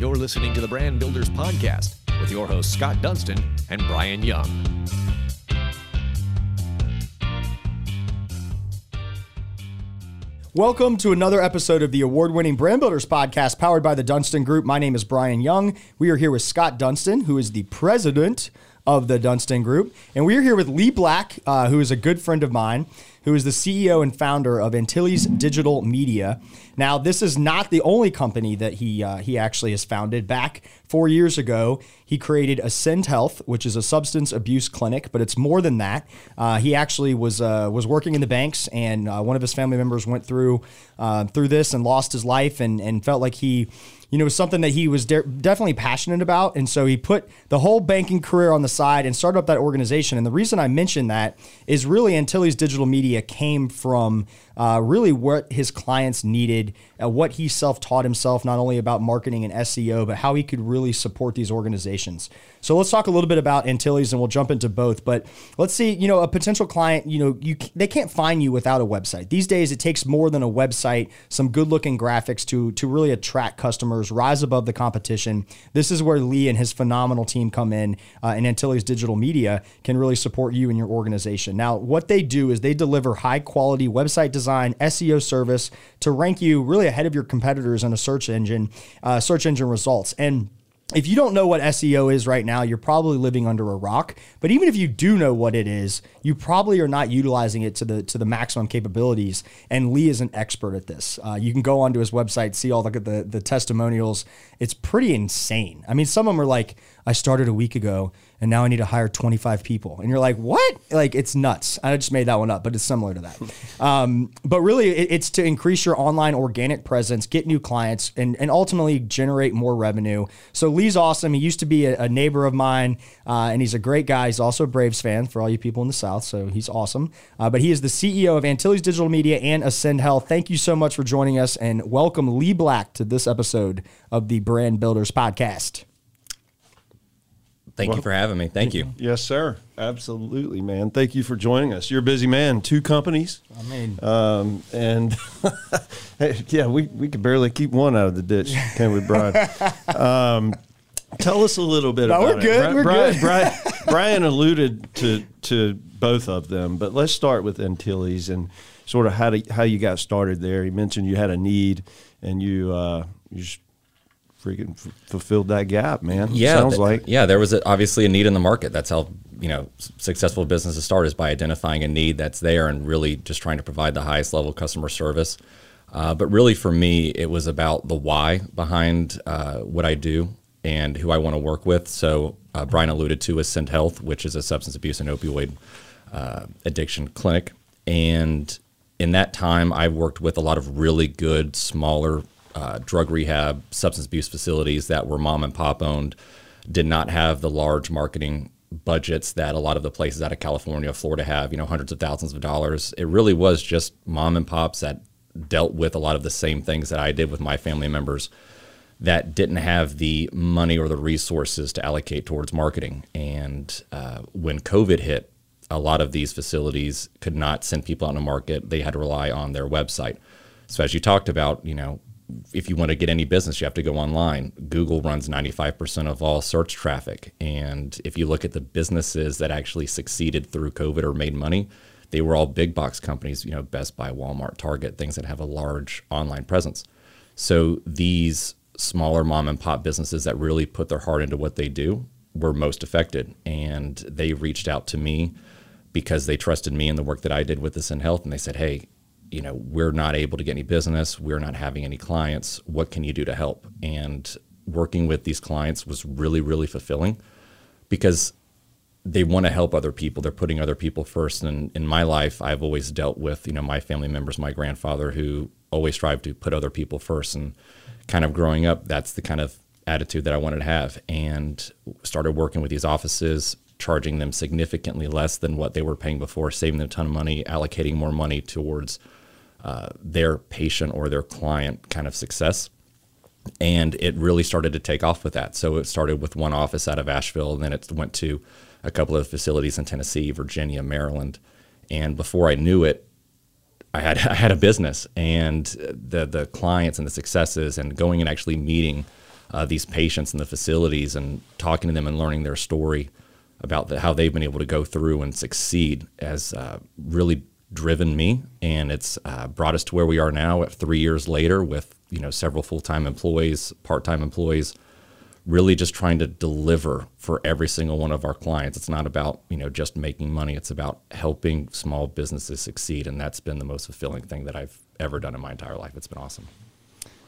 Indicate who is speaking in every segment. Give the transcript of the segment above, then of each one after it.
Speaker 1: You're listening to the Brand Builders Podcast with your hosts, Scott Dunston and Brian Young.
Speaker 2: Welcome to another episode of the award winning Brand Builders podcast powered by the Dunston Group. My name is Brian Young. We are here with Scott Dunston, who is the president of the Dunston Group. And we are here with Lee Black, uh, who is a good friend of mine, who is the CEO and founder of Antilles Digital Media. Now, this is not the only company that he uh, he actually has founded. Back four years ago, he created Ascend Health, which is a substance abuse clinic, but it's more than that. Uh, he actually was uh, was working in the banks, and uh, one of his family members went through uh, through this and lost his life, and and felt like he you know, something that he was de- definitely passionate about. And so he put the whole banking career on the side and started up that organization. And the reason I mention that is really Antilles Digital Media came from uh, really what his clients needed, uh, what he self taught himself, not only about marketing and SEO, but how he could really support these organizations. So let's talk a little bit about Antilles and we'll jump into both. But let's see, you know, a potential client, you know, you they can't find you without a website. These days it takes more than a website, some good looking graphics to to really attract customers, rise above the competition. This is where Lee and his phenomenal team come in uh, and Antilles Digital Media can really support you and your organization. Now, what they do is they deliver high quality website design, SEO service to rank you really ahead of your competitors in a search engine, uh, search engine results. And if you don't know what SEO is right now, you're probably living under a rock. But even if you do know what it is, you probably are not utilizing it to the to the maximum capabilities. And Lee is an expert at this. Uh, you can go onto his website, see all the, the the testimonials. It's pretty insane. I mean, some of them are like, I started a week ago and now I need to hire 25 people. And you're like, what? Like, it's nuts. I just made that one up, but it's similar to that. Um, but really, it, it's to increase your online organic presence, get new clients, and, and ultimately generate more revenue. So Lee's awesome. He used to be a, a neighbor of mine, uh, and he's a great guy. He's also a Braves fan for all you people in the South, so he's awesome. Uh, but he is the CEO of Antilles Digital Media and Ascend Health. Thank you so much for joining us, and welcome Lee Black to this episode of the Brand Builders Podcast.
Speaker 3: Thank well, you for having me. Thank you.
Speaker 4: Yes, sir. Absolutely, man. Thank you for joining us. You're a busy man. Two companies.
Speaker 2: I mean,
Speaker 4: um, and yeah, we, we could barely keep one out of the ditch, can we, Brian? Um, tell us a little bit
Speaker 2: no,
Speaker 4: about
Speaker 2: we're good.
Speaker 4: it.
Speaker 2: We're
Speaker 4: Brian,
Speaker 2: good.
Speaker 4: Brian, Brian alluded to to both of them, but let's start with Antilles and sort of how to, how you got started there. He mentioned you had a need and you uh, you freaking f- fulfilled that gap, man.
Speaker 3: Yeah,
Speaker 4: sounds
Speaker 3: th-
Speaker 4: like
Speaker 3: yeah, there was a, obviously a need in the market. That's how you know successful businesses start is by identifying a need that's there and really just trying to provide the highest level customer service. Uh, but really, for me, it was about the why behind uh, what I do and who I want to work with. So uh, Brian alluded to Ascend Health, which is a substance abuse and opioid uh, addiction clinic, and in that time, I've worked with a lot of really good smaller uh, drug rehab, substance abuse facilities that were mom and pop owned did not have the large marketing budgets that a lot of the places out of California, Florida have, you know, hundreds of thousands of dollars. It really was just mom and pops that dealt with a lot of the same things that I did with my family members that didn't have the money or the resources to allocate towards marketing. And uh, when COVID hit, a lot of these facilities could not send people out in the market. They had to rely on their website. So as you talked about, you know, if you want to get any business, you have to go online. Google runs 95% of all search traffic. And if you look at the businesses that actually succeeded through COVID or made money, they were all big box companies, you know, Best Buy, Walmart, Target, things that have a large online presence. So these smaller mom and pop businesses that really put their heart into what they do were most affected. And they reached out to me because they trusted me and the work that I did with Ascend Health. And they said, hey, you know, we're not able to get any business, we're not having any clients. What can you do to help? And working with these clients was really, really fulfilling because they want to help other people. They're putting other people first. And in my life, I've always dealt with, you know, my family members, my grandfather, who always strive to put other people first. And kind of growing up, that's the kind of attitude that I wanted to have. And started working with these offices, charging them significantly less than what they were paying before, saving them a ton of money, allocating more money towards uh, their patient or their client kind of success. And it really started to take off with that. So it started with one office out of Asheville, and then it went to a couple of facilities in Tennessee, Virginia, Maryland. And before I knew it, I had I had a business, and the the clients and the successes, and going and actually meeting uh, these patients in the facilities and talking to them and learning their story about the, how they've been able to go through and succeed has uh, really driven me, and it's uh, brought us to where we are now at three years later with you know several full time employees, part time employees, really just trying to deliver for every single one of our clients. It's not about you know just making money; it's about helping small businesses succeed, and that's been the most fulfilling thing that I've ever done in my entire life. It's been awesome.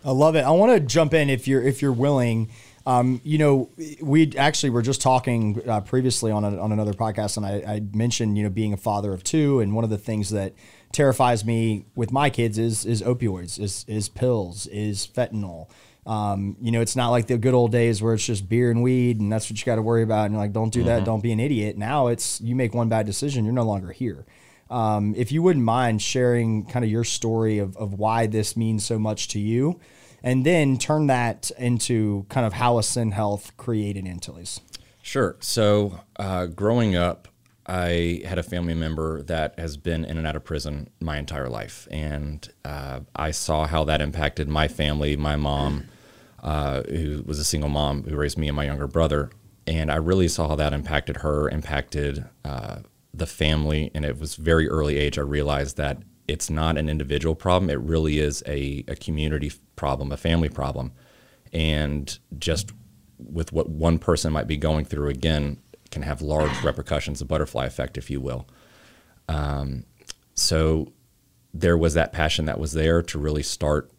Speaker 2: I love it. I want to jump in if you're if you're willing. Um, you know, we actually were just talking uh, previously on a, on another podcast, and I, I, mentioned you know being a father of two, and one of the things that terrifies me with my kids is is opioids, is is pills, is fentanyl. Um, you know, it's not like the good old days where it's just beer and weed, and that's what you got to worry about. And you're like, don't do mm-hmm. that, don't be an idiot. Now it's you make one bad decision, you're no longer here. Um, if you wouldn't mind sharing kind of your story of, of why this means so much to you and then turn that into kind of how Ascend Health created Antilles.
Speaker 3: Sure. So, uh, growing up, I had a family member that has been in and out of prison my entire life. And uh, I saw how that impacted my family, my mom, uh, who was a single mom who raised me and my younger brother. And I really saw how that impacted her, impacted uh, the family. And it was very early age. I realized that it's not an individual problem. It really is a, a community problem, a family problem. And just with what one person might be going through, again, can have large repercussions, a butterfly effect, if you will. Um, so there was that passion that was there to really start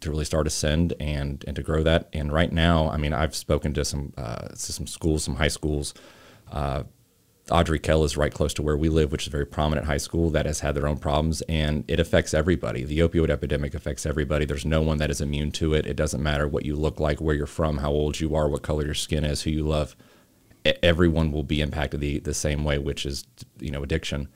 Speaker 3: to really start ascend and and to grow that. And right now, I mean, I've spoken to some uh, to some schools, some high schools, uh, Ardrey Kell is right close to where we live, which is a very prominent high school that has had their own problems, and it affects everybody. The opioid epidemic affects everybody. There's no one that is immune to it. It doesn't matter what you look like, where you're from, how old you are, what color your skin is, who you love. Everyone will be impacted the, the same way, which is you know addiction,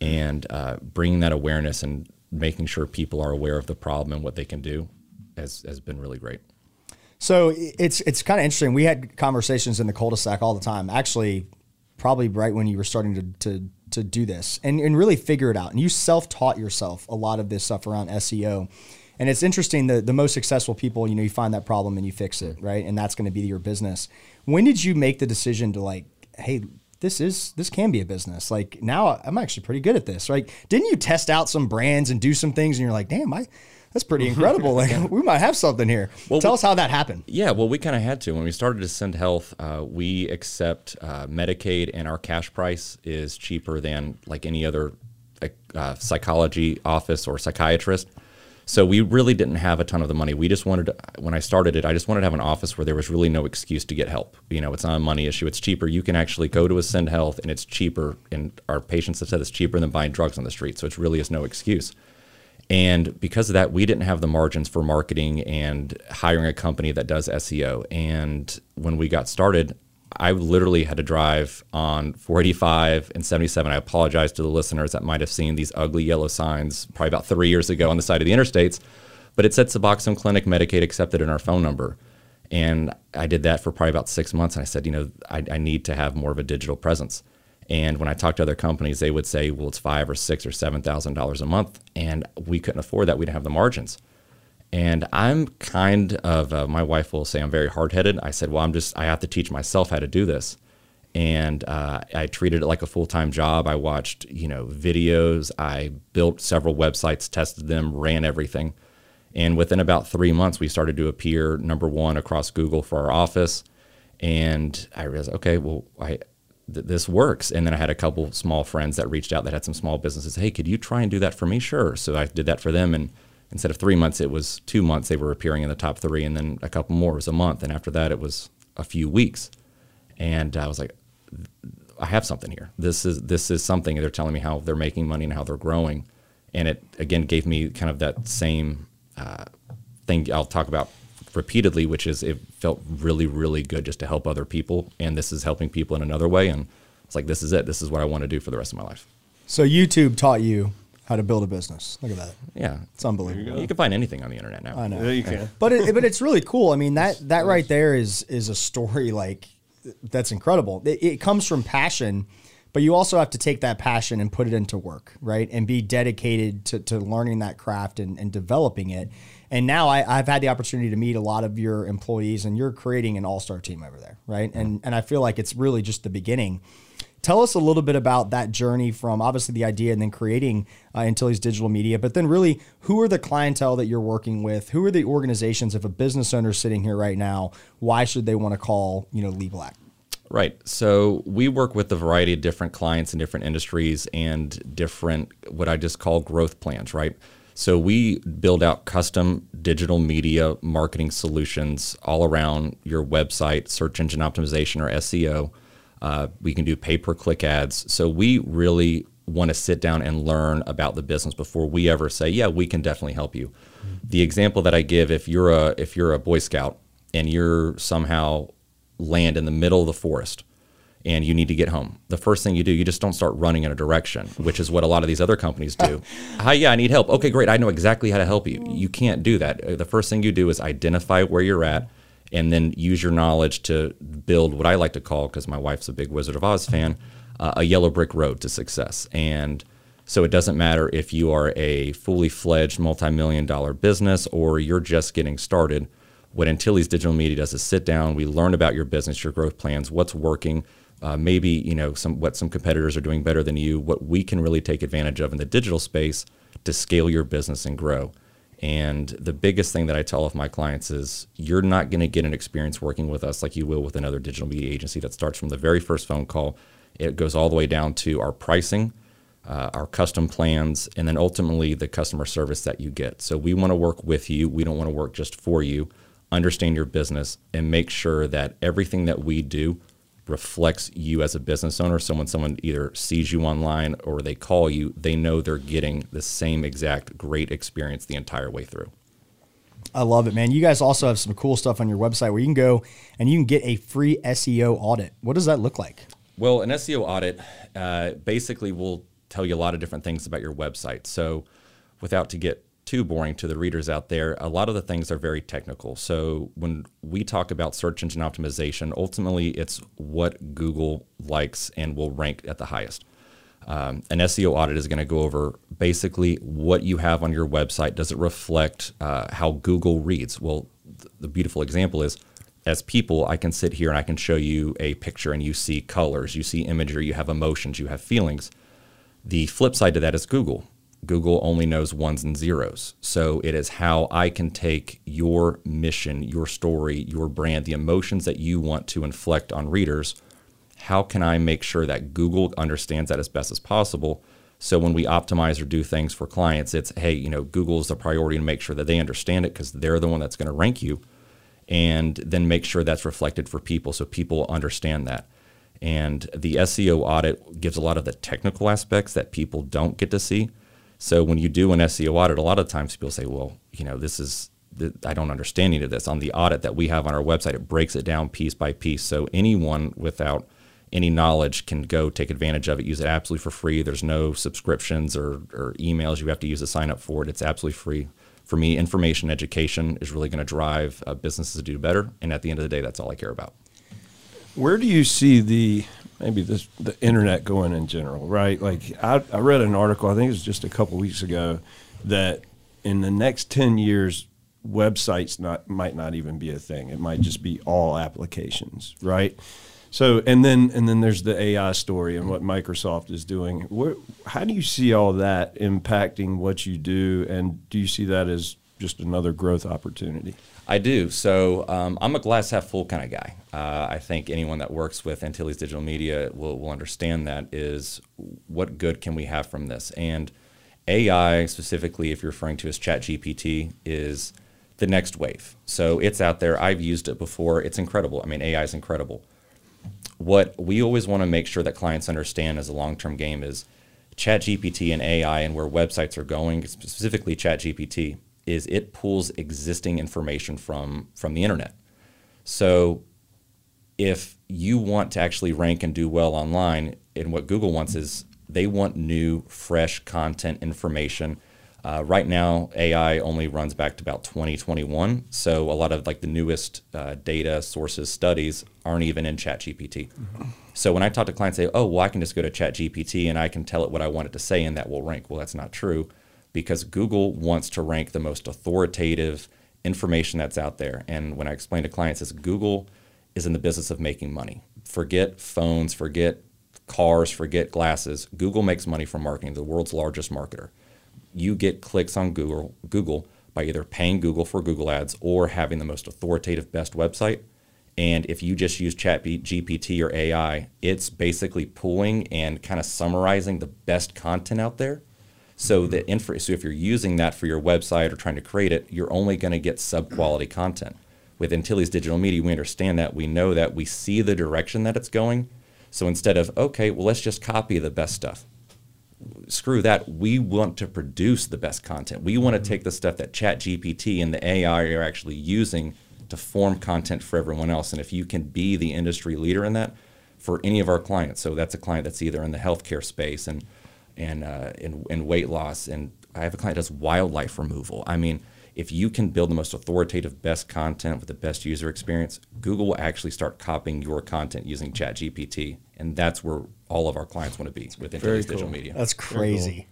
Speaker 3: and uh, bringing that awareness and making sure people are aware of the problem and what they can do has has been really great.
Speaker 2: So it's it's kind of interesting. We had conversations in the cul-de-sac all the time. Actually, probably right when you were starting to, to, to do this and, and really figure it out. And you self taught yourself a lot of this stuff around SEO. And it's interesting that the most successful people, you know, you find that problem and you fix it, right? And that's going to be your business. When did you make the decision to like, hey, this is this can be a business. Like now I'm actually pretty good at this. Right? Didn't you test out some brands and do some things and you're like, damn, I that's pretty incredible. Like we might have something here. Well, Tell we, us how that happened.
Speaker 3: Yeah, well, we kind of had to when we started Ascend Health. Uh, we accept uh, Medicaid, and our cash price is cheaper than like any other uh, psychology office or psychiatrist. So we really didn't have a ton of the money. We just wanted, to, when I started it, I just wanted to have an office where there was really no excuse to get help. You know, it's not a money issue. It's cheaper. You can actually go to Ascend Health, and it's cheaper. And our patients have said it's cheaper than buying drugs on the street. So it really is no excuse. And because of that, we didn't have the margins for marketing and hiring a company that does SEO. And when we got started, I literally had to drive on 485 and 77. I apologize to the listeners that might have seen these ugly yellow signs probably about three years ago on the side of the interstates, but it said Suboxone Clinic Medicaid accepted in our phone number. And I did that for probably about six months. And I said, you know, I, I need to have more of a digital presence. And when I talked to other companies, they would say, well, it's five or six or seven thousand dollars a month, and we couldn't afford that. We didn't have the margins. And I'm kind of uh, my wife will say I'm very hard headed. I said, well, I'm just I have to teach myself how to do this, and uh, I treated it like a full time job. I watched you know videos. I built several websites, tested them, ran everything. And within about three months, we started to appear number one across Google for our office. And I realized, okay, well, I, th- this works. And then I had a couple small friends that reached out that had some small businesses. Hey, could you try and do that for me? Sure. So I did that for them. And instead of three months, it was two months. They were appearing in the top three. And then a couple more was a month. And after that, it was a few weeks. And I was like, I have something here. This is this is something. They're telling me how they're making money and how they're growing, and it again gave me kind of that same uh, thing I'll talk about repeatedly, which is it felt really, really good just to help other people. And this is helping people in another way. And it's like, this is it. This is what I want to do for the rest of my life.
Speaker 2: So YouTube taught you how to build a business. Look at that.
Speaker 3: Yeah.
Speaker 2: It's unbelievable.
Speaker 3: You, you can find anything on the internet now.
Speaker 2: I know.
Speaker 4: Yeah, you can.
Speaker 2: But it, but it's really cool. I mean, that, that right there is, is a story like that's incredible. It, it comes from passion but you also have to take that passion and put it into work, right? And be dedicated to, to learning that craft and, and developing it. And now I, have had the opportunity to meet a lot of your employees, and you're creating an all star team over there, right? And and I feel like it's really just the beginning. Tell us a little bit about that journey from obviously the idea and then creating uh, Antilles Digital Media, but then really who are the clientele that you're working with? Who are the organizations? If a business owner is sitting here right now, why should they want to call you know Lee Black?
Speaker 3: Right. So we work with a variety of different clients in different industries and different what I just call growth plans. Right. So we build out custom digital media marketing solutions all around your website, search engine optimization or SEO. Uh, we can do pay per click ads. So we really want to sit down and learn about the business before we ever say, yeah, we can definitely help you. The example that I give, if you're a if you're a Boy Scout and you're somehow land in the middle of the forest and you need to get home. The first thing you do, you just don't start running in a direction, which is what a lot of these other companies do. Hi, yeah, I need help. Okay, great. I know exactly how to help you. You can't do that. The first thing you do is identify where you're at and then use your knowledge to build what I like to call, because my wife's a big Wizard of Oz fan, uh, a yellow brick road to success. And so it doesn't matter if you are a fully fledged multi million dollar business or you're just getting started. What Antilles Digital Media does is sit down, we learn about your business, your growth plans, what's working, uh, maybe you know some what some competitors are doing better than you, what we can really take advantage of in the digital space to scale your business and grow. And the biggest thing that I tell of my clients is you're not going to get an experience working with us like you will with another digital media agency that starts from the very first phone call. It goes all the way down to our pricing, uh, our custom plans, and then ultimately the customer service that you get. So we want to work with you. We don't want to work just for you. Understand your business and make sure that everything that we do reflects you as a business owner. So when someone either sees you online or they call you, they know they're getting the same exact great experience the entire way through.
Speaker 2: I love it, man. You guys also have some cool stuff on your website where you can go and you can get a free SEO audit. What does that look like?
Speaker 3: Well, an SEO audit uh, basically will tell you a lot of different things about your website. So, without to get too boring to the readers out there, a lot of the things are very technical. So when we talk about search engine optimization, ultimately it's what Google likes and will rank at the highest. Um, an SEO audit is going to go over basically what you have on your website. Does it reflect uh, how Google reads? Well, th- the beautiful example is as people, I can sit here and I can show you a picture and you see colors, you see imagery, you have emotions, you have feelings. The flip side to that is Google. Google only knows ones and zeros. So it is how I can take your mission, your story, your brand, the emotions that you want to inflect on readers. How can I make sure that Google understands that as best as possible? So when we optimize or do things for clients, it's hey, you know, Google is the priority to make sure that they understand it because they're the one that's going to rank you, and then make sure that's reflected for people so people understand that. And the SEO audit gives a lot of the technical aspects that people don't get to see so when you do an SEO audit, a lot of times people say, well, you know, this is, I don't understand any of this. On the audit that we have on our website, it breaks it down piece by piece. So anyone without any knowledge can go take advantage of it, use it absolutely for free. There's no subscriptions or, or emails you have to use to sign up for it. It's absolutely free. For me, information education is really going to drive uh, businesses to do better. And at the end of the day, that's all I care about.
Speaker 4: Where do you see the maybe this, the internet going in general, right? Like I, I read an article, I think it was just a couple weeks ago, that in the next ten years, websites not might not even be a thing. It might just be all applications, right? So and then and then there's the AI story and what Microsoft is doing. Where, how do you see all that impacting what you do, and do you see that as just another growth opportunity?
Speaker 3: I do. So um, I'm a glass half full kind of guy. Uh, I think anyone that works with Antilles Digital Media will, will understand that is what good can we have from this? And AI, specifically, if you're referring to as ChatGPT, is the next wave. So it's out there. I've used it before. It's incredible. I mean, AI is incredible. What we always want to make sure that clients understand as a long term game is ChatGPT and AI and where websites are going, specifically ChatGPT is it pulls existing information from from the internet. So if you want to actually rank and do well online, and what Google wants is they want new, fresh content information. Uh, right now, AI only runs back to about 2021. So a lot of like the newest uh, data sources, studies aren't even in ChatGPT. So when I talk to clients, say, "Oh, well, I can just go to ChatGPT and I can tell it what I want it to say, and that will rank." Well, that's not true, because Google wants to rank the most authoritative information that's out there. And when I explain to clients, is Google is in the business of making money. Forget phones, forget cars, forget glasses. Google makes money from marketing. The world's largest marketer. You get clicks on Google, Google by either paying Google for Google Ads or having the most authoritative, best website. And if you just use Chat GPT or AI, it's basically pulling and kind of summarizing the best content out there. So the info, so if you're using that for your website or trying to create it, you're only going to get sub quality content. With Antilles Digital Media, we understand that, we know that, we see the direction that it's going. So instead of okay, well let's just copy the best stuff. Screw that. We want to produce the best content. We want to mm-hmm. take the stuff that Chat GPT and the AI are actually using to form content for everyone else. And if you can be the industry leader in that for any of our clients, so that's a client that's either in the healthcare space and and uh, and, and weight loss, and I have a client that does wildlife removal. I mean, if you can build the most authoritative, best content with the best user experience, Google will actually start copying your content using ChatGPT, and that's where all of our clients want to be with Antilles
Speaker 4: cool.
Speaker 3: Digital Media.
Speaker 2: That's crazy.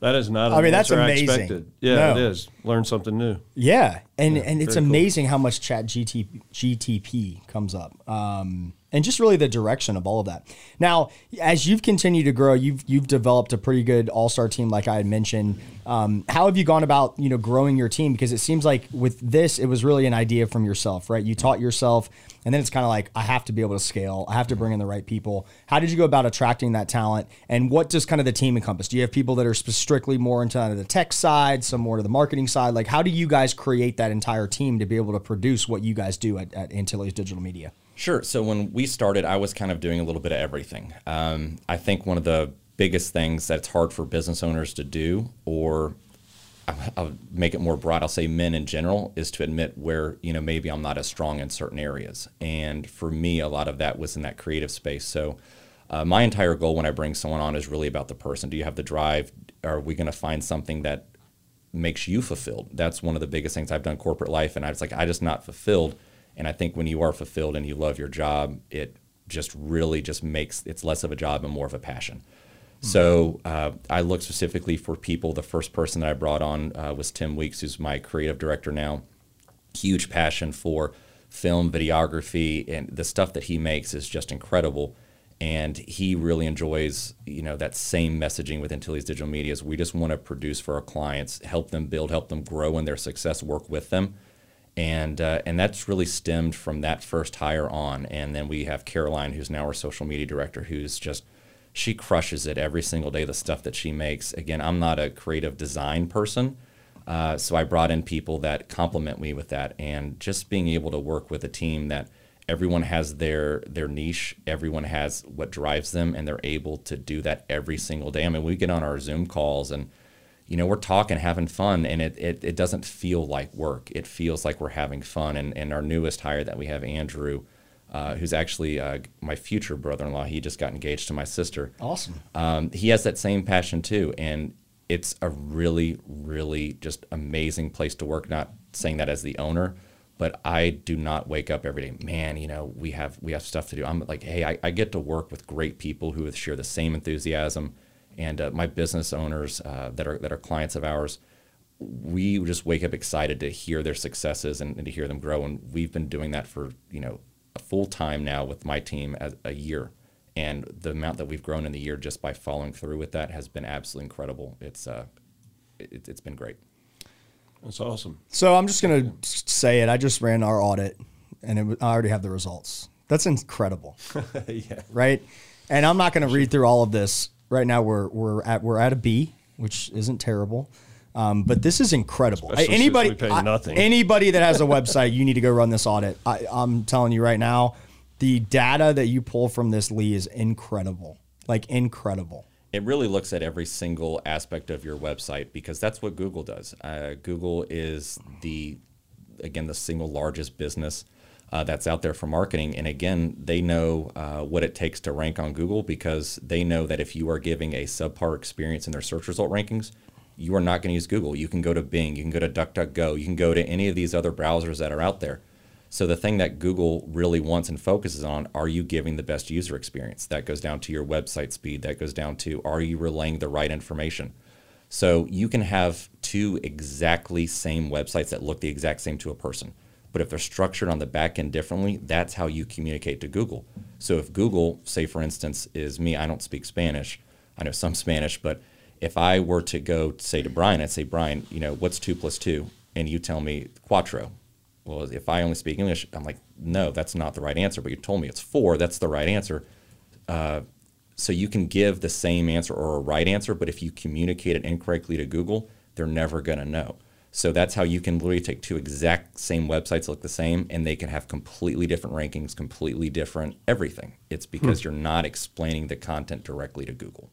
Speaker 4: That is not.
Speaker 2: I mean, that's
Speaker 4: answer
Speaker 2: amazing.
Speaker 4: expected. Yeah,
Speaker 2: No.
Speaker 4: it is. Learn something new.
Speaker 2: Yeah, and and it's
Speaker 4: very cool.
Speaker 2: amazing how much Chat GT, GTP comes up, um, and just really the direction of all of that. Now, as you've continued to grow, you've you've developed a pretty good all star team, like I had mentioned. Um, how have you gone about you know growing your team? Because it seems like with this, it was really an idea from yourself, right? You taught yourself, and then it's kind of like I have to be able to scale. I have to bring in the right people. How did you go about attracting that talent, and what does kind of the team encompass? Do you have people that are strictly more into the tech side, some more to the marketing side? Like, how do you guys create that entire team to be able to produce what you guys do at, at Antilles Digital Media?
Speaker 3: Sure. So when we started, I was kind of doing a little bit of everything. Um, I think one of the biggest things that's hard for business owners to do, or I'll- make it more broad. I'll say men in general is to admit where you know maybe I'm not as strong in certain areas. And for me, a lot of that was in that creative space. So uh, my entire goal when I bring someone on is really about the person. Do you have the drive? Are we going to find something that makes you fulfilled? That's one of the biggest things I've done corporate life, and I was like, I just not fulfilled. And I think when you are fulfilled and you love your job, it just really just makes it's less of a job and more of a passion. So uh, I look specifically for people. The first person that I brought on uh, was Tim Weeks, who's my creative director now. Huge passion for film, videography, and the stuff that he makes is just incredible. And he really enjoys, you know, that same messaging with Antilles Digital Media. Is we just want to produce for our clients, help them build, help them grow in their success, work with them and uh, and that's really stemmed from that first hire on. And then we have Caroline, who's now our social media director, who's just she crushes it every single day. The stuff that she makes. Again, I'm not a creative design person, uh, so I brought in people that complement me with that, and just being able to work with a team that everyone has their their niche, everyone has what drives them, and they're able to do that every single day. I mean, we get on our Zoom calls and you know, we're talking, having fun, and it, it, it doesn't feel like work. It feels like we're having fun. And, and our newest hire that we have, Andrew, uh, who's actually uh, my future brother in law, he just got engaged to my sister.
Speaker 2: Awesome.
Speaker 3: Um, he has that same passion too. And it's a really, really just amazing place to work. Not saying that as the owner, but I do not wake up every day, man, you know, we have, we have stuff to do. I'm like, hey, I, I get to work with great people who share the same enthusiasm and uh, my business owners uh, that are that are clients of ours, we just wake up excited to hear their successes and, and to hear them grow. And we've been doing that for you know a full time now with my team as a year, and the amount that we've grown in the year just by following through with that has been absolutely incredible. It's uh, it, it's been great.
Speaker 4: That's awesome.
Speaker 2: So I'm just gonna say it. I just ran our audit, and it, I already have the results. That's incredible.
Speaker 4: yeah.
Speaker 2: right? And I'm not going to read through all of this right now. We're we're at we're at a B, which isn't terrible, um, but this is incredible.
Speaker 4: Especially since
Speaker 2: anybody
Speaker 4: we pay
Speaker 2: I-
Speaker 4: nothing.
Speaker 2: anybody that has a website, you need to go run this audit. I, I'm telling you right now, the data that you pull from this Lee is incredible, like incredible.
Speaker 3: it really looks at every single aspect of your website because that's what Google does. Uh, Google is the, again, the single largest business uh, that's out there for marketing. And again, they know uh, what it takes to rank on Google because they know that if you are giving a subpar experience in their search result rankings, you are not going to use Google. You can go to Bing, you can go to DuckDuckGo, you can go to any of these other browsers that are out there. So the thing that Google really wants and focuses on, are you giving the best user experience? That goes down to your website speed. That goes down to, are you relaying the right information? So you can have two exactly same websites that look the exact same to a person. But if they're structured on the back end differently, that's how you communicate to Google. So if Google, say for instance, is me, I don't speak Spanish. I know some Spanish, but if I were to go say to Brian, I'd say, Brian, you know, what's two plus two? And you tell me cuatro well, if I only speak English, I'm like, no, that's not the right answer. But you told me it's four, that's the right answer. Uh, so you can give the same answer or a right answer, but if you communicate it incorrectly to Google, they're never going to know. So that's how you can literally take two exact same websites look the same and they can have completely different rankings, completely different everything. It's because hmm. you're not explaining the content directly to Google.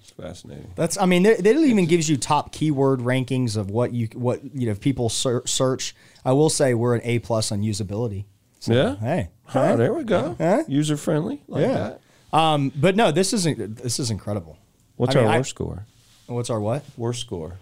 Speaker 4: It's fascinating.
Speaker 2: That's. I mean, they, they even gives you top keyword rankings of what you what you know if people ser- search. I will say we're an A plus on usability.
Speaker 4: So, yeah.
Speaker 2: Hey.
Speaker 4: Oh, there we go. Huh? User friendly. Like yeah.
Speaker 2: That. Um, but no, this isn't. This is incredible.
Speaker 4: What's I mean, our worst I, score?
Speaker 2: What's our what?
Speaker 4: Worst score.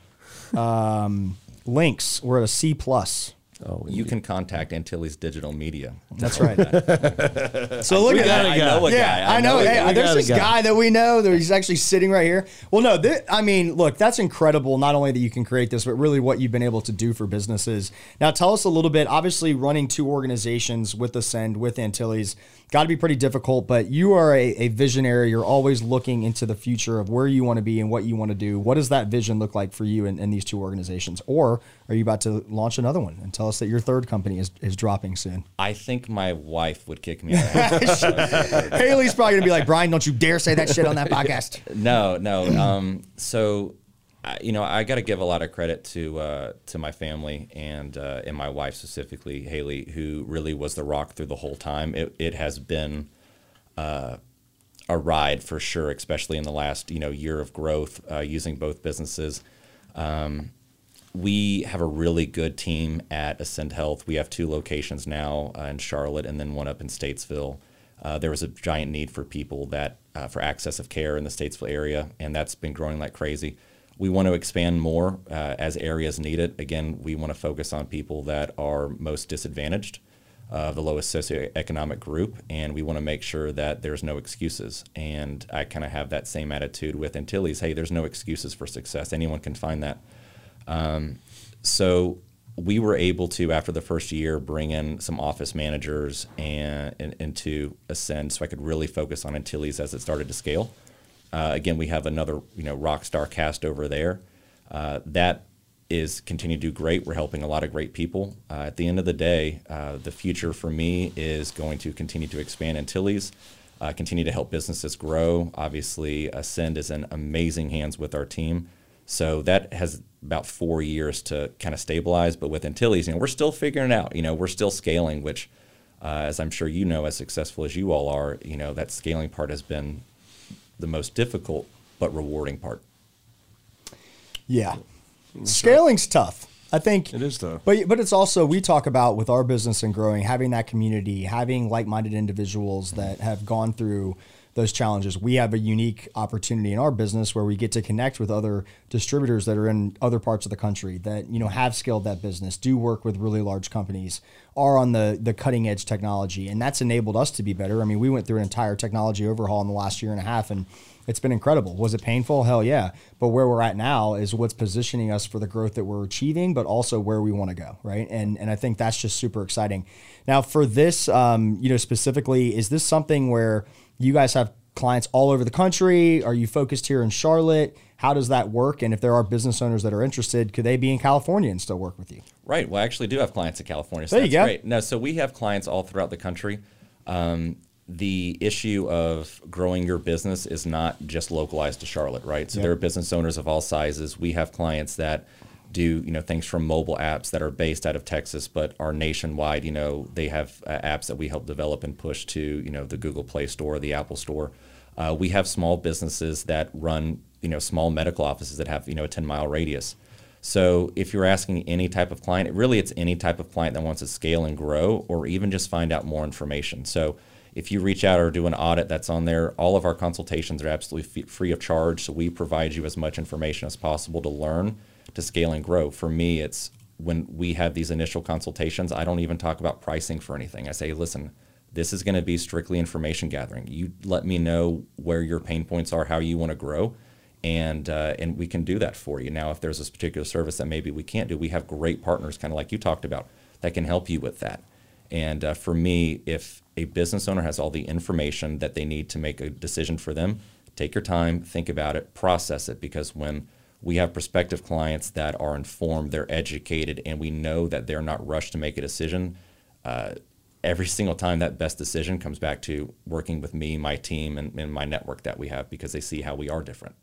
Speaker 2: Um, links. We're at a C plus.
Speaker 3: Oh, you can contact Antilles Digital Media.
Speaker 2: That's right. so look we at that. I know a yeah, guy. I, I know. know hey, there's this guy. guy. that we know that he's actually sitting right here. Well, no, th- I mean, look, that's incredible. Not only that you can create this, but really what you've been able to do for businesses. Now, tell us a little bit. Obviously, running two organizations with Ascend with Antilles got to be pretty difficult, but you are a, a, visionary. You're always looking into the future of where you want to be and what you want to do. What does that vision look like for you and, these two organizations? Or are you about to launch another one and tell us that your third company is, is dropping soon?
Speaker 3: I think my wife would kick me out.
Speaker 2: Haley's probably going to be like, Brian, don't you dare say that shit on that podcast.
Speaker 3: No, no. Um, so you know, I got to give a lot of credit to uh, to my family and uh, and my wife specifically, Haley, who really was the rock through the whole time. It it has been uh, a ride for sure, especially in the last you know year of growth uh, using both businesses. Um, we have a really good team at Ascend Health. We have two locations now uh, in Charlotte and then one up in Statesville. Uh, there was a giant need for people that for access of care in the Statesville area, and that's been growing like crazy we want to expand more uh, as areas need it. Again, we want to focus on people that are most disadvantaged, uh, the lowest socioeconomic group, and we want to make sure that there's no excuses. And I kind of have that same attitude with Antilles. Hey, there's no excuses for success. Anyone can find that. Um, so we were able to, after the first year, bring in some office managers and, and into Ascend, so I could really focus on Antilles as it started to scale. Uh, again, we have another you know rock star cast over there. Uh, that is continue to do great. We're helping a lot of great people. Uh, at the end of the day, uh, the future for me is going to continue to expand Antilles, uh, continue to help businesses grow. Obviously, Ascend is in amazing hands with our team. So that has about four years to kind of stabilize. But with Antilles, you know, we're still figuring out. You know, we're still scaling, which, uh, as I'm sure you know, as successful as you all are, you know, that scaling part has been the most difficult but rewarding part.
Speaker 2: Yeah. Scaling's tough. I think
Speaker 4: it is tough.
Speaker 2: But but it's also we talk about with our business and growing, having that community, having like-minded individuals that have gone through those challenges. We have a unique opportunity in our business where we get to connect with other distributors that are in other parts of the country that you know have scaled that business, do work with really large companies, are on the the cutting edge technology, and that's enabled us to be better. I mean, we went through an entire technology overhaul in the last year and a half, and it's been incredible. Was it painful? Hell yeah. But where we're at now is what's positioning us for the growth that we're achieving, but also where we want to go, right? And and I think that's just super exciting. Now, for this, um, you know, specifically, is this something where you guys have clients all over the country? Are you focused here in Charlotte? How does that work? And if there are business owners that are interested, could they be in California and still work with you?
Speaker 3: Right. Well, I actually do have clients in California. So
Speaker 2: there you go.
Speaker 3: Great. No, so we have clients all throughout the country. Um, the issue of growing your business is not just localized to Charlotte, right? So yep. there are business owners of all sizes. We have clients that do you know things from mobile apps that are based out of Texas but are nationwide. You know they have uh, apps that we help develop and push to you know the Google Play Store, the Apple Store. Uh, we have small businesses that run you know small medical offices that have you know a 10 mile radius. So if you're asking any type of client, really it's any type of client that wants to scale and grow, or even just find out more information. So if you reach out or do an audit that's on there, all of our consultations are absolutely free of charge. So we provide you as much information as possible to learn, to scale and grow. For me, it's when we have these initial consultations, I don't even talk about pricing for anything. I say, listen, this is going to be strictly information gathering. You let me know where your pain points are, how you want to grow, and uh, and we can do that for you. Now, if there's this particular service that maybe we can't do, we have great partners, kind of like you talked about, that can help you with that. And uh, for me, if a business owner has all the information that they need to make a decision for them, take your time, think about it, process it, because when we have prospective clients that are informed, they're educated, and we know that they're not rushed to make a decision. Uh, every single time that best decision comes back to working with me, my team, and, and my network that we have because they see how we are different.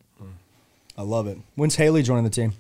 Speaker 2: I love it. When's Haley joining the team?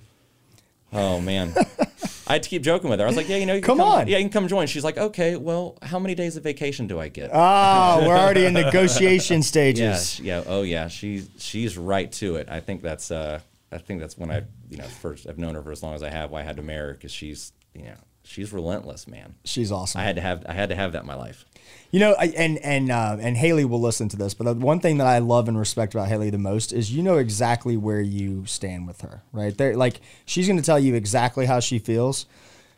Speaker 3: Oh man, I had to keep joking with her. I was like, "Yeah, you know, you can
Speaker 2: Come on.
Speaker 3: yeah, you can come join." She's like, "Okay, well, how many days of vacation do I get?"
Speaker 2: Oh, we're already in negotiation stages.
Speaker 3: yeah, yeah, oh yeah, she's she's right to it. I think that's uh, I think that's when I, you know, first I've known her for as long as I have. Why I had to marry her because she's, you know, she's relentless, man.
Speaker 2: She's awesome.
Speaker 3: I had to have I had to have that in my life.
Speaker 2: You know, I, and and uh, and Haley will listen to this, but the one thing that I love and respect about Haley the most is you know exactly where you stand with her, right? There, like she's going to tell you exactly how she feels,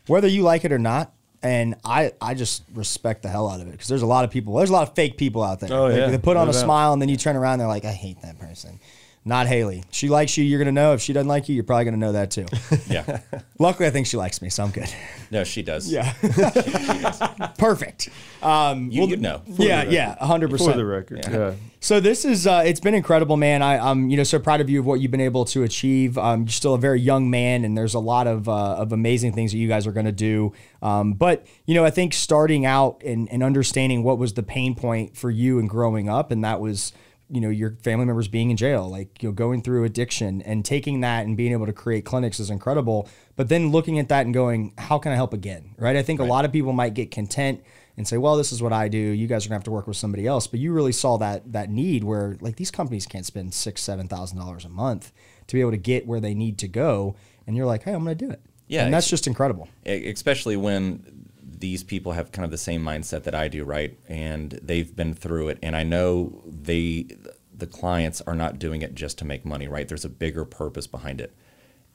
Speaker 2: whether you like it or not. And I, I just respect the hell out of it because there's a lot of people, there's a lot of fake people out there.
Speaker 4: Oh,
Speaker 2: They-
Speaker 4: yeah.
Speaker 2: they put on
Speaker 4: No
Speaker 2: a
Speaker 4: doubt.
Speaker 2: smile and then you turn around, they're like, I hate that person. Not Haley. She likes you, you're gonna know. If she doesn't like you, you're probably gonna know that too.
Speaker 3: Yeah,
Speaker 2: Luckily, I think she likes me, so I'm good.
Speaker 3: no, she does.
Speaker 2: Yeah, perfect. Um,
Speaker 3: you, you know.
Speaker 2: yeah, yeah, 100.
Speaker 4: For
Speaker 2: percent.
Speaker 4: the record,
Speaker 3: Yeah.
Speaker 4: yeah.
Speaker 2: So this is uh, it's been incredible, man. I, I'm you know so proud of you of what you've been able to achieve. Um, you're still a very young man, and there's a lot of uh, of amazing things that you guys are going to do. Um, but you know, I think starting out and, and understanding what was the pain point for you and growing up, and that was you know your family members being in jail, like you know going through addiction and taking that and being able to create clinics is incredible. But then looking at that and going, how can I help again? Right? I think a lot of people might get content and say, well, this is what I do. You guys are gonna have to work with somebody else. But you really saw that that need where like these companies can't spend six, seven thousand dollars a month to be able to get where they need to go. And you're like, hey, I'm gonna do it.
Speaker 3: Yeah,
Speaker 2: And that's just incredible.
Speaker 3: Especially when these people have kind of the same mindset that I do, right? And they've been through it, and I know they, the clients are not doing it just to make money, right? There's a bigger purpose behind it,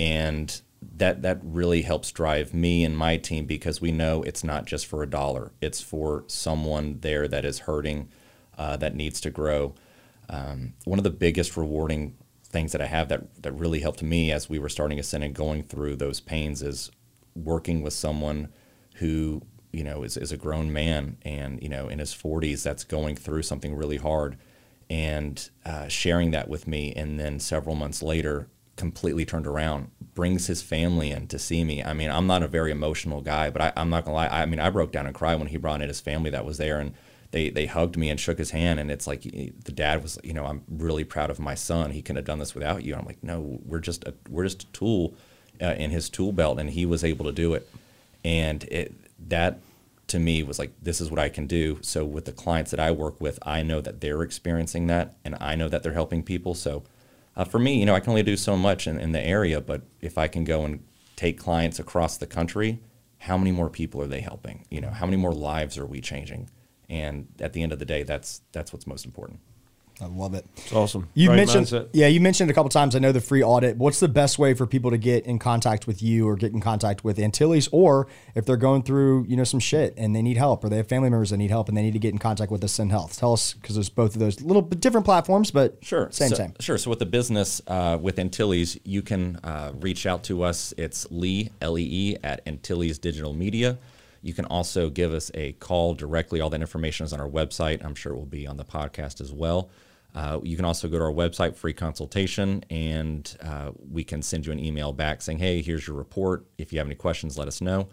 Speaker 3: and that that really helps drive me and my team because we know it's not just for a dollar; it's for someone there that is hurting, uh, that needs to grow. Um, one of the biggest rewarding things that I have that that really helped me as we were starting Ascend and going through those pains is working with someone who you know is, is a grown man and you know in his 40s that's going through something really hard and uh, sharing that with me. And then several months later completely turned around brings his family in to see me. I mean i'm not a very emotional guy but I, i'm not gonna lie. I mean i broke down and cried when he brought in his family that was there and they, they hugged me and shook his hand. And it's like the dad was you know i'm really proud of my son. He couldn't have done this without you. I'm like no we're just a, we're just a tool uh, in his tool belt. And he was able to do it. And it that to me was like this is what i can do. So with the clients that i work with i know that they're experiencing that and i know that they're helping people. So uh, for me you know i can only do so much in, in the area but if i can go and take clients across the country how many more people are they helping? You know how many more lives are we changing? And at the end of the day that's that's what's most important
Speaker 2: I love it.
Speaker 4: It's awesome.
Speaker 2: You
Speaker 4: Right
Speaker 2: mentioned,
Speaker 4: mindset.
Speaker 2: yeah, you mentioned a couple times. I know the free audit. What's the best way for people to get in contact with you or get in contact with Antilles, or if they're going through, you know, some shit and they need help, or they have family members that need help and they need to get in contact with Ascend Health? Tell us because there's both of those little bit different platforms, but
Speaker 3: Sure.
Speaker 2: same
Speaker 3: so,
Speaker 2: same.
Speaker 3: Sure. So with the business uh, with Antilles, you can uh, reach out to us. It's Lee L E E at Antilles Digital Media. You can also give us a call directly. All that information is on our website. I'm sure it will be on the podcast as well. Uh, you can also go to our website, free consultation, and uh, we can send you an email back saying, "Hey, here's your report. If you have any questions, let us know."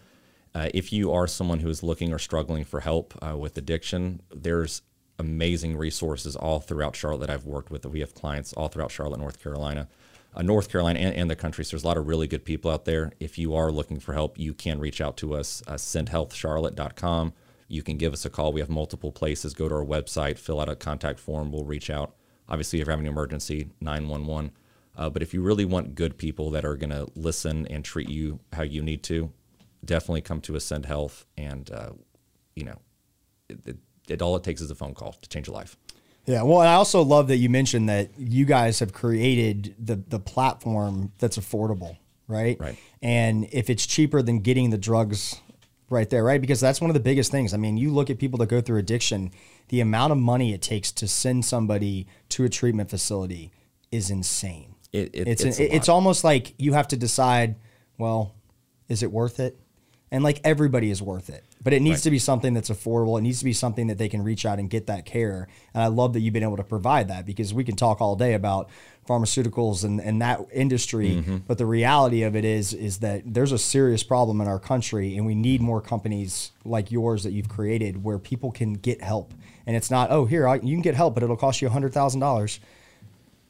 Speaker 3: Uh, if you are someone who is looking or struggling for help uh, with addiction, there's amazing resources all throughout Charlotte that I've worked with. We have clients all throughout Charlotte, North Carolina, uh, North Carolina, and, and the country. So there's a lot of really good people out there. If you are looking for help, you can reach out to us, uh, sendhealthcharlotte.com. You can give us a call. We have multiple places. Go to our website, fill out a contact form. We'll reach out. Obviously, if you're having an emergency, 911. Uh, but if you really want good people that are going to listen and treat you how you need to, definitely come to Ascend Health. And, uh, you know, it, it, it all it takes is a phone call to change a life.
Speaker 2: Yeah, well, and I also love that you mentioned that you guys have created the the platform that's affordable, right?
Speaker 3: Right.
Speaker 2: And if it's cheaper than getting the drugs right there, right? Because that's one of the biggest things. I mean, you look at people that go through addiction, the amount of money it takes to send somebody to a treatment facility is insane.
Speaker 3: It- it-
Speaker 2: it's
Speaker 3: it's
Speaker 2: an- it's almost like you have to decide, well, is it worth it? And like everybody is worth it, but it needs
Speaker 3: Right.
Speaker 2: to be something that's affordable. It needs to be something that they can reach out and get that care. And I love that you've been able to provide that because we can talk all day about pharmaceuticals and, and that industry.
Speaker 3: Mm-hmm.
Speaker 2: But the reality of it is, is that there's a serious problem in our country and we need more companies like yours that you've created where people can get help. And it's not, oh, here, I, you can get help, but it'll cost you $100,000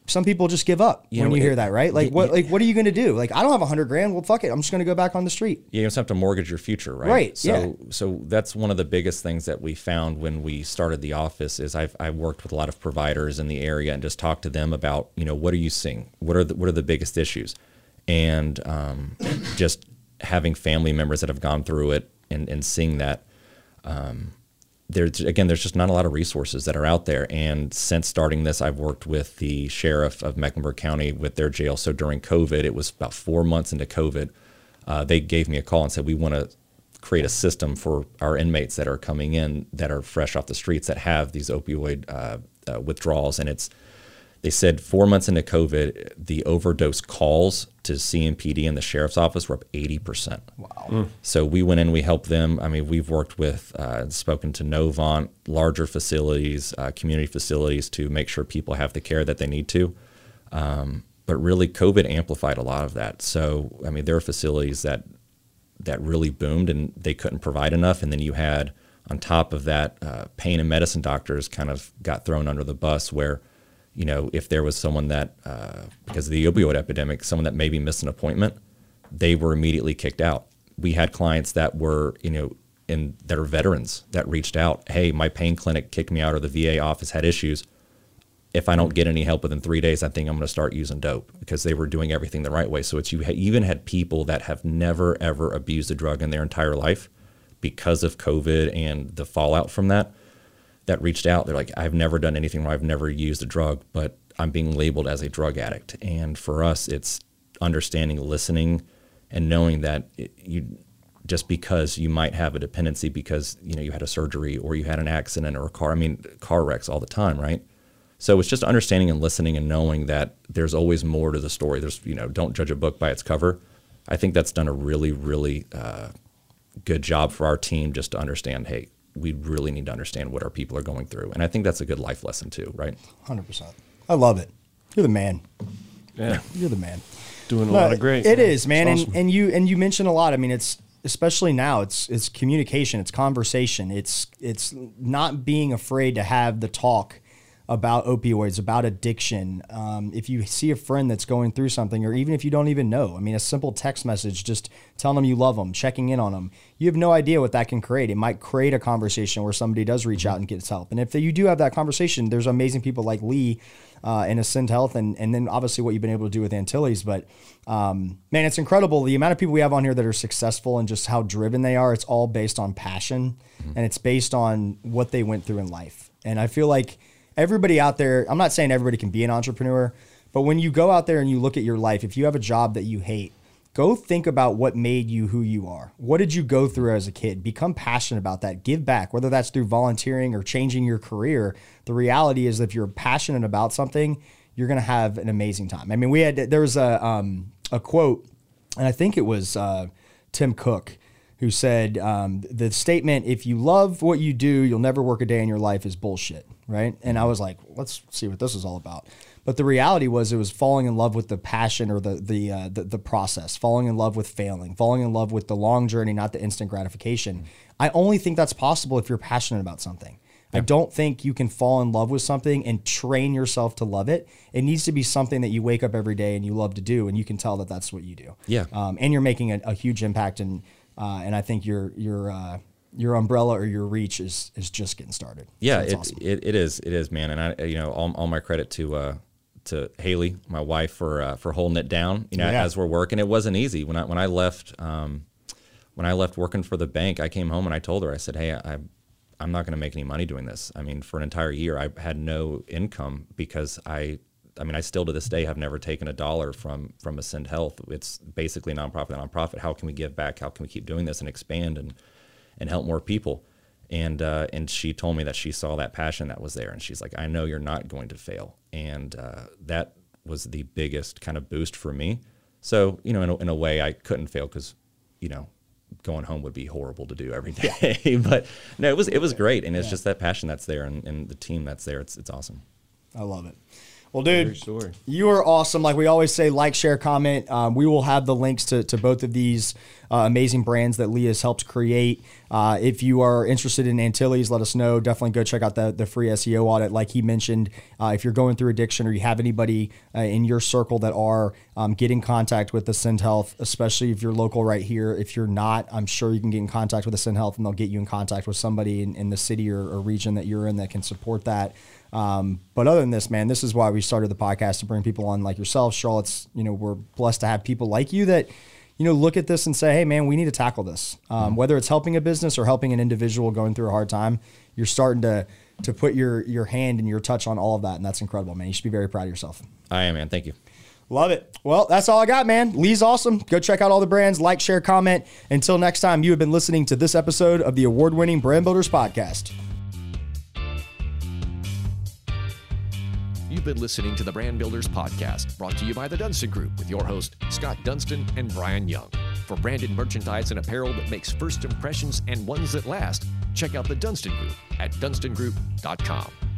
Speaker 2: some people just give up
Speaker 3: You
Speaker 2: when
Speaker 3: know,
Speaker 2: you
Speaker 3: it-
Speaker 2: hear that, right? Like,
Speaker 3: y-
Speaker 2: what, like, what are you going to do? Like, I don't have a hundred grand. Well, fuck it. I'm just going to go back on the street.
Speaker 3: you just have to mortgage your future, right?
Speaker 2: Right,
Speaker 3: So,
Speaker 2: yeah.
Speaker 3: so that's one of the biggest things that we found when we started the office is I've I worked with a lot of providers in the area and just talked to them about you know what are you seeing? What are the, what are the biggest issues? And um, just having family members that have gone through it and, and seeing that there's again there's just not a lot of resources that are out there. And since starting this i've worked with the sheriff of mecklenburg county with their jail. So during covid it was about four months into covid uh, they gave me a call and said we want to create a system for our inmates that are coming in that are fresh off the streets that have these opioid uh, uh, withdrawals. And it's they said four months into COVID, the overdose calls to CMPD and the sheriff's office were up 80%. Wow. So we went in, we helped them. I mean, we've worked with, uh, spoken to Novant, larger facilities, uh, community facilities to make sure people have the care that they need to. Um, but really, COVID amplified a lot of that. So, I mean, there are facilities that that really boomed and they couldn't provide enough. And then you had, on top of that, uh, pain and medicine doctors kind of got thrown under the bus where, you know, if there was someone that, uh, because of the opioid epidemic, someone that maybe missed an appointment, they were immediately kicked out. We had clients that were, you know, in that are veterans that reached out, hey, my pain clinic kicked me out or the VA office had issues. If I don't get any help within three days, I think I'm going to start using dope because they were doing everything the right way. So it's you even had people that have never ever abused a drug in their entire life because of COVID and the fallout from that that reached out. They're like, I've never done anything wrong. I've never used a drug, but I'm being labeled as a drug addict. And for us, it's understanding, listening, and knowing that it, you just because you might have a dependency because you know you had a surgery or you had an accident or a car. I mean, car wrecks all the time, right? So it's just understanding and listening and knowing that there's always more to the story. There's you know, don't judge a book by its cover. I think that's done a really, really uh, good job for our team just to understand. Hey, we really need to understand what our people are going through, and I think that's a good life lesson too, right?
Speaker 2: Hundred percent. I love it. You're the man.
Speaker 4: Yeah,
Speaker 2: You're the man.
Speaker 4: doing a lot of great.
Speaker 2: It is, man,
Speaker 4: It's
Speaker 2: and
Speaker 4: awesome.
Speaker 2: and you and you mentioned a lot. I mean, it's especially now. It's it's communication. It's conversation. It's it's not being afraid to have the talk about opioids, about addiction. Um, if you see a friend that's going through something, or even if you don't even know, I mean, a simple text message, just telling them you love them, checking in on them. You have no idea what that can create. It might create a conversation where somebody does reach out and gets help. And if you do have that conversation, there's amazing people like Lee uh, and Ascend Health, and and then obviously what you've been able to do with Antilles. But um, man, it's incredible the amount of people we have on here that are successful and just how driven they are. It's all based on passion, and it's based on what they went through in life. And I feel like everybody out there. I'm not saying everybody can be an entrepreneur, but when you go out there and you look at your life, if you have a job that you hate. Go think about what made you who you are. What did you go through as a kid? Become passionate about that. Give back, whether that's through volunteering or changing your career. The reality is, if you're passionate about something, you're going to have an amazing time. I mean, we had there was a um, a quote, and I think it was uh, Tim Cook who said um, the statement, "If you love what you do, you'll never work a day in your life," is bullshit, right? And I was like, let's see what this is all about. But the reality was, it was falling in love with the passion or the the, uh, the the process, falling in love with failing, falling in love with the long journey, not the instant gratification. I only think that's possible if you're passionate about something. I don't think you can fall in love with something and train yourself to love it. It needs to be something that you wake up every day and you love to do, and you can tell that that's what you do.
Speaker 3: Yeah.
Speaker 2: Um, and you're making a, a huge impact, and uh, and I think your your uh, your umbrella or your reach is is just getting started.
Speaker 3: Yeah,
Speaker 2: So
Speaker 3: it,
Speaker 2: awesome.
Speaker 3: it, it is. It is, man. And I, you know, all, all my credit to uh, to Haley, my wife, for uh, for holding it down. You know,
Speaker 2: Yeah.
Speaker 3: as we're working, it wasn't easy. When I when I left, um, when I left working for the bank, I came home and I told her, I said, "Hey, I, I'm not going to make any money doing this. I mean, for an entire year, I had no income because I, I mean, I still to this day have never taken a dollar from from Ascend Health. It's basically nonprofit, nonprofit. How can we give back? How can we keep doing this and expand and and help more people? And uh, and she told me that she saw that passion that was there, and she's like, I know you're not going to fail, and uh, that was the biggest kind of boost for me. So you know, in a, in a way, I couldn't fail because you know going home would be horrible to do every day. Yeah. but no, it was it was great, and it's yeah. just that passion that's there, and, and the team that's there. It's it's awesome.
Speaker 2: I love it. Well, dude, you are awesome. Like we always say, like, share, comment. Um, we will have the links to, to both of these uh, amazing brands that Lee has helped create. Uh, if you are interested in Antilles, let us know. Definitely go check out the, the free SEO audit. Like he mentioned, uh, if you're going through addiction or you have anybody uh, in your circle that are, um, get in contact with Ascend Health, especially if you're local right here. If you're not, I'm sure you can get in contact with Ascend Health and they'll get you in contact with somebody in, in the city or, or region that you're in that can support that. Um, but other than this, man, this is why we started the podcast to bring people on like yourself, Charlotte's. You know, we're blessed to have people like you that, you know, look at this and say, hey, man, we need to tackle this. Um, mm-hmm. Whether it's helping a business or helping an individual going through a hard time, you're starting to to put your your hand and your touch on all of that, and that's incredible, man. You should be very proud of yourself.
Speaker 3: I am, man. Thank you.
Speaker 2: Love it. Well, that's all I got, man. Lee's awesome. Go check out all the brands, like, share, comment. Until next time, you have been listening to this episode of the award winning Brand Builders Podcast.
Speaker 1: You've been listening to the Brand Builders Podcast, brought to you by the Dunston Group with your host, Scott Dunston and Brian Young. For branded merchandise and apparel that makes first impressions and ones that last, check out the Dunston Group at dunstongroup.com.